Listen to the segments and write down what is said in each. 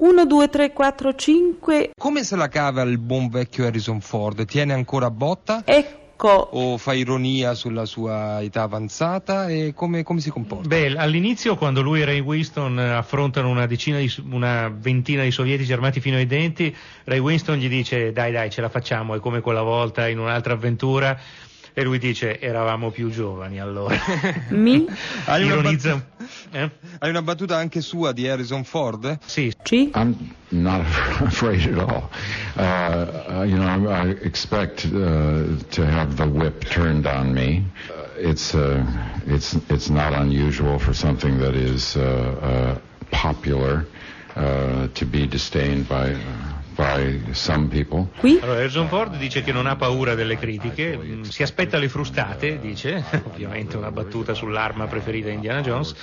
1, 2, 3, 4, 5. Come se la cava il buon vecchio Harrison Ford? Tiene ancora botta? Ecco. O fa ironia sulla sua età avanzata? E come, come si comporta? Beh, all'inizio quando lui e Ray Winston affrontano una, decina di, una ventina di sovietici armati fino ai denti, Ray Winston gli dice dai dai ce la facciamo, è come quella volta in un'altra avventura e lui dice eravamo più giovani allora. Mi? Hai una, Ironizza. bat- Eh? hai una battuta anche sua di Harrison Ford? Sì, C. I'm not afraid at all. Uh, uh, you know, I, expect uh, to have the whip turned on me. Uh, it's uh, it's it's not unusual for something that is uh, uh, popular uh, to be disdained by. Qui. Allora, Harrison Ford dice che non ha paura delle critiche, mh, si aspetta le frustate, dice, ovviamente una battuta sull'arma preferita di Indiana Jones,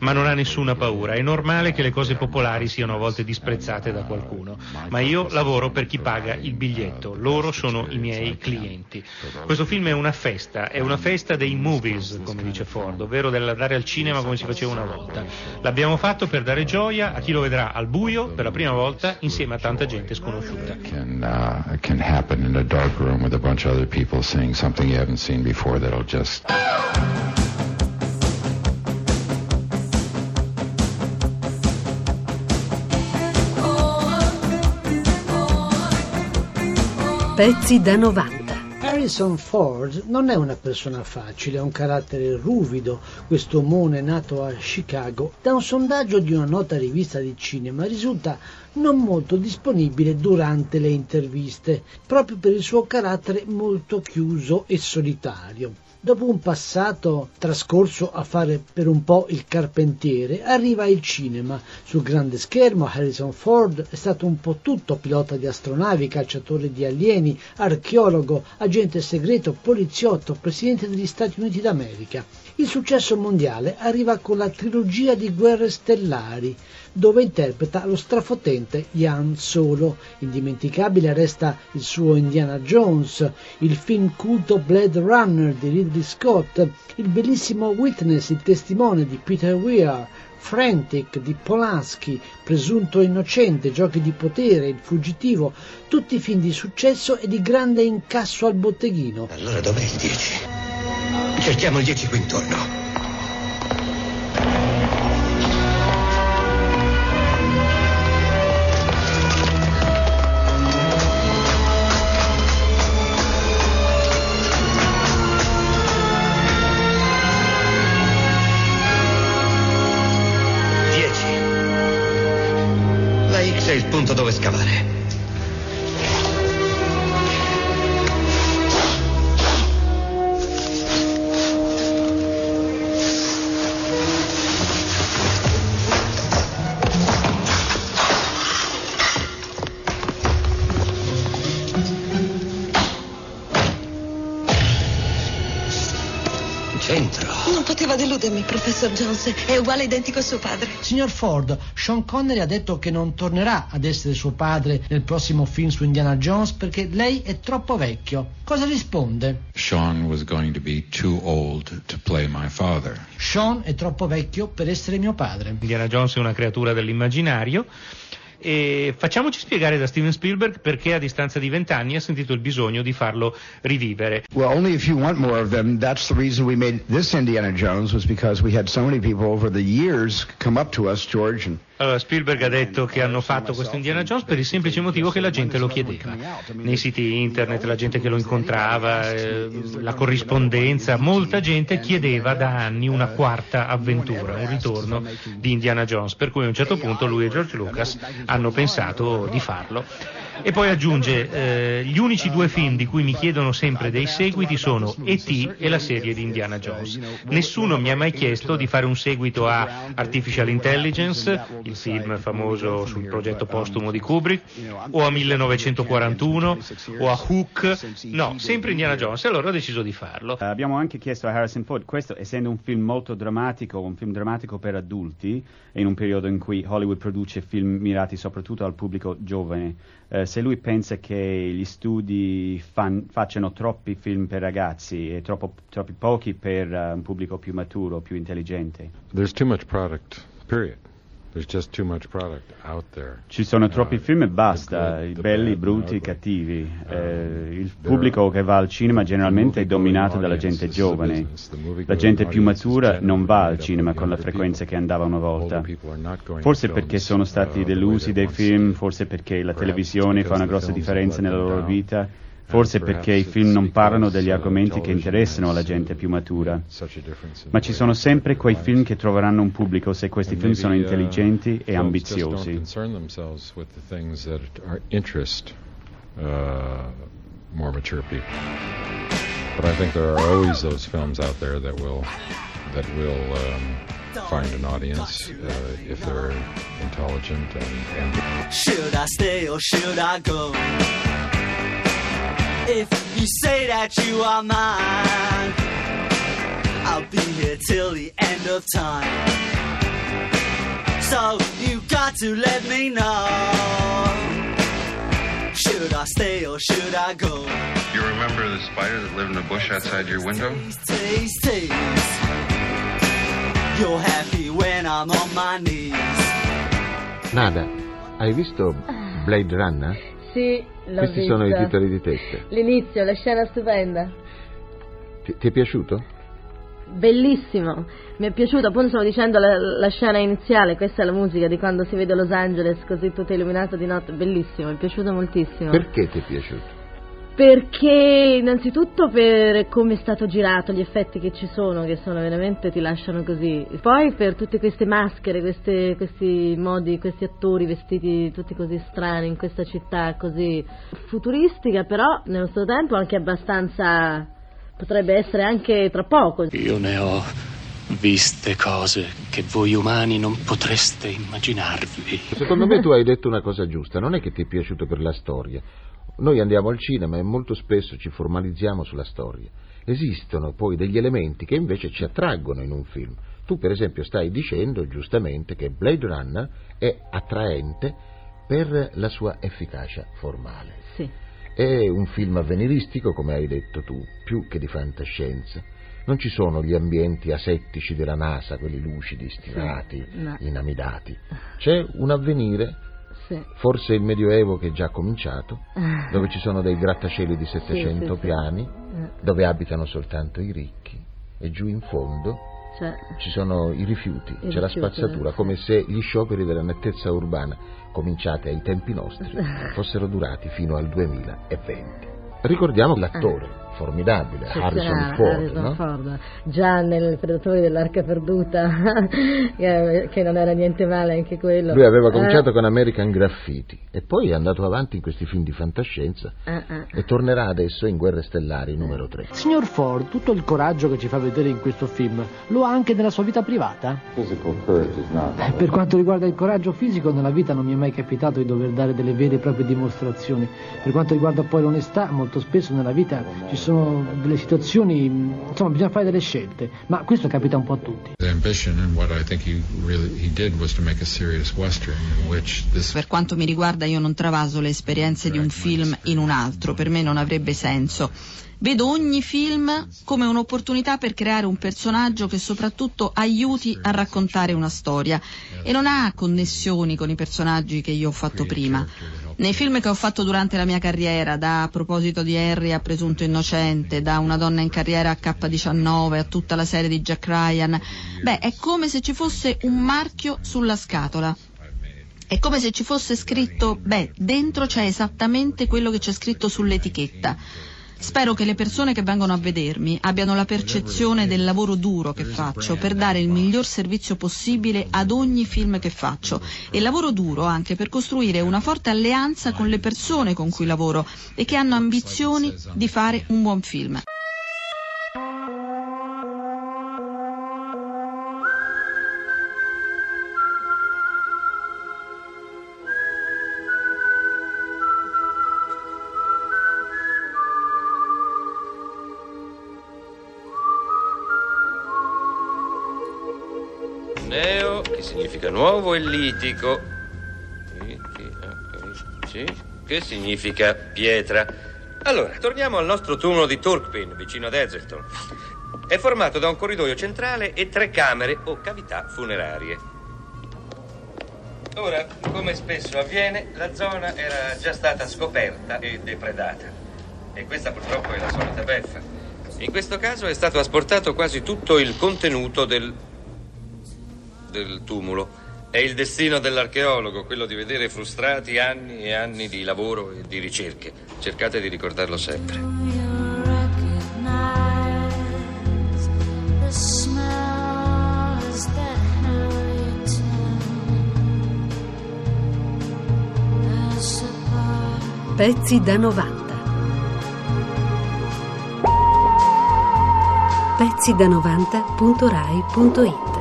ma non ha nessuna paura. È normale che le cose popolari siano a volte disprezzate da qualcuno, ma io lavoro per chi paga il biglietto, loro sono i miei clienti. Questo film è una festa, è una festa dei movies, come dice Ford, ovvero dell'andare al cinema come si faceva una volta. L'abbiamo fatto per dare gioia a chi lo vedrà al buio per la prima volta insieme a tanta gente sconosciuta. Can uh, can happen in a dark room with a bunch of other people saying something you haven't seen before that'll just Pezzi da 90. Harrison Ford non è una persona facile, ha un carattere ruvido, questo omone nato a Chicago. Da un sondaggio di una nota rivista di cinema risulta non molto disponibile durante le interviste, proprio per il suo carattere molto chiuso e solitario. Dopo un passato trascorso a fare per un po' il carpentiere, arriva il cinema. Sul grande schermo Harrison Ford è stato un po' tutto, pilota di astronavi, cacciatore di alieni, archeologo, agente segreto, poliziotto, presidente degli Stati Uniti d'America. Il successo mondiale arriva con la trilogia di Guerre Stellari, dove interpreta lo strafotente Ian Solo. Indimenticabile resta il suo Indiana Jones, il film culto Blade Runner di Ridley Scott, il bellissimo Witness, il testimone di Peter Weir, Frantic di Polanski, Presunto innocente, Giochi di potere, Il fuggitivo, tutti film di successo e di grande incasso al botteghino. Allora dov'è il 10? Cerchiamo il 10 qui intorno. Centro. Non poteva deludermi, professor Jones. È uguale identico a suo padre. Signor Ford, Sean Connery ha detto che non tornerà ad essere suo padre nel prossimo film su Indiana Jones perché lei è troppo vecchio. Cosa risponde? Sean was going to be too old to play my father. Sean è troppo vecchio per essere mio padre. Indiana Jones è una creatura dell'immaginario. E facciamoci spiegare da Steven Spielberg perché a distanza di vent'anni ha sentito il bisogno di farlo rivivere. Well, only if you want more of them. That's the reason we made this Indiana Jones was because we had so many people over the years come up to us, George, and Allora, Spielberg ha detto che hanno fatto questo Indiana Jones per il semplice motivo che la gente lo chiedeva. Nei siti internet, la gente che lo incontrava, eh, la corrispondenza, molta gente chiedeva da anni una quarta avventura, un ritorno di Indiana Jones, per cui a un certo punto lui e George Lucas hanno pensato di farlo. E poi aggiunge, eh, gli unici due film di cui mi chiedono sempre dei seguiti sono E.T. e la serie di Indiana Jones. Nessuno mi ha mai chiesto di fare un seguito a Artificial Intelligence, il film famoso sul progetto postumo di Kubrick, o a 1941, o a Hook, no, sempre Indiana Jones, e allora ho deciso di farlo. Eh, abbiamo anche chiesto a Harrison Ford, questo essendo un film molto drammatico, un film drammatico per adulti, in un periodo in cui Hollywood produce film mirati soprattutto al pubblico giovane, eh, se lui pensa che gli studi fan- facciano troppi film per ragazzi e troppo- troppi pochi per eh, un pubblico più maturo, più intelligente. There's too much product, period. Ci sono troppi film e basta, i belli, i brutti, i cattivi. Eh, il pubblico che va al cinema generalmente è dominato dalla gente giovane. La gente più matura non va al cinema con la frequenza che andava una volta. Forse perché sono stati delusi dai film, forse perché la televisione fa una grossa differenza nella loro vita Forse perché i film non parlano degli argomenti che interessano alla gente più matura. Ma ci sono sempre quei film che troveranno un pubblico se questi film sono intelligenti e ambiziosi. more mature people. But I think there are always those films out there that will that will um, find an audience uh, if they're intelligent and, and. Should I stay or should I go? If you say that you are mine, I'll be here till the end of time. So you got to let me know. Should I stay or should I go? You remember the spider that lived in the bush outside your window? Taste, taste. You're happy when I'm on my knees. Nada, hai visto Blade Runner? Sì, l'ho Questi visto. sono i titoli di testa. L'inizio, la scena stupenda. Ti, ti è piaciuto? Bellissimo, mi è piaciuto, appunto stavo dicendo la, la, scena iniziale, questa è la musica di quando si vede Los Angeles così tutto illuminato di notte, bellissimo, mi è piaciuto moltissimo. Perché ti è piaciuto? Perché innanzitutto per come è stato girato, gli effetti che ci sono, che sono veramente ti lasciano così. Poi per tutte queste maschere, queste, questi modi, questi attori vestiti tutti così strani in questa città così futuristica, però nello stesso tempo anche abbastanza potrebbe essere anche tra poco. Io ne ho viste cose che voi umani non potreste immaginarvi. Secondo me tu hai detto una cosa giusta, non è che ti è piaciuto per la storia. Noi andiamo al cinema e molto spesso ci formalizziamo sulla storia. Esistono poi degli elementi che invece ci attraggono in un film. Tu per esempio stai dicendo giustamente che Blade Runner è attraente per la sua efficacia formale. Sì. È un film avveniristico, come hai detto tu, più che di fantascienza. Non ci sono gli ambienti asettici della NASA, quelli lucidi, stirati, sì, no. inamidati. C'è un avvenire sì. forse il Medioevo che è già cominciato, dove ci sono dei grattacieli di 700 sì, piani, dove abitano soltanto i ricchi, e giù in fondo cioè, ci sono i rifiuti, i c'è rifiuti, la spazzatura, come se gli scioperi della nettezza urbana, cominciati ai tempi nostri, fossero durati fino al 2020. Ricordiamo l'attore formidabile, Harrison Ford, Harrison no? Ford, già nel Predatori dell'Arca Perduta, che non era niente male anche quello. Lui aveva cominciato eh. con American Graffiti e poi è andato avanti in questi film di fantascienza eh, eh. e tornerà adesso in Guerre Stellari numero 3. Signor Ford, tutto il coraggio che ci fa vedere in questo film lo ha anche nella sua vita privata? Eh, per quanto riguarda il coraggio fisico, nella vita non mi è mai capitato di dover dare delle vere e proprie dimostrazioni. Per quanto riguarda poi l'onestà, molto spesso nella vita ci sono delle situazioni, insomma bisogna fare delle scelte, ma questo capita un po' a tutti. Per quanto mi riguarda io non travaso le esperienze di un film in un altro, per me non avrebbe senso. Vedo ogni film come un'opportunità per creare un personaggio che soprattutto aiuti a raccontare una storia e non ha connessioni con i personaggi che io ho fatto prima. Nei film che ho fatto durante la mia carriera, da a proposito di Harry a Presunto Innocente, da Una donna in carriera a K19 a tutta la serie di Jack Ryan, beh, è come se ci fosse un marchio sulla scatola. È come se ci fosse scritto, beh, dentro c'è esattamente quello che c'è scritto sull'etichetta. Spero che le persone che vengono a vedermi abbiano la percezione del lavoro duro che faccio per dare il miglior servizio possibile ad ogni film che faccio e lavoro duro anche per costruire una forte alleanza con le persone con cui lavoro e che hanno ambizioni di fare un buon film. Significa nuovo, e litico. Che significa pietra. Allora, torniamo al nostro tunnel di Turkpin, vicino ad Ezelton. È formato da un corridoio centrale e tre camere o cavità funerarie. Ora, come spesso avviene, la zona era già stata scoperta e depredata. E questa purtroppo è la solita beffa. In questo caso è stato asportato quasi tutto il contenuto del. Del tumulo. È il destino dell'archeologo, quello di vedere frustrati anni e anni di lavoro e di ricerche. Cercate di ricordarlo sempre. Pezzi da 90. Pezzi da 90.rai.it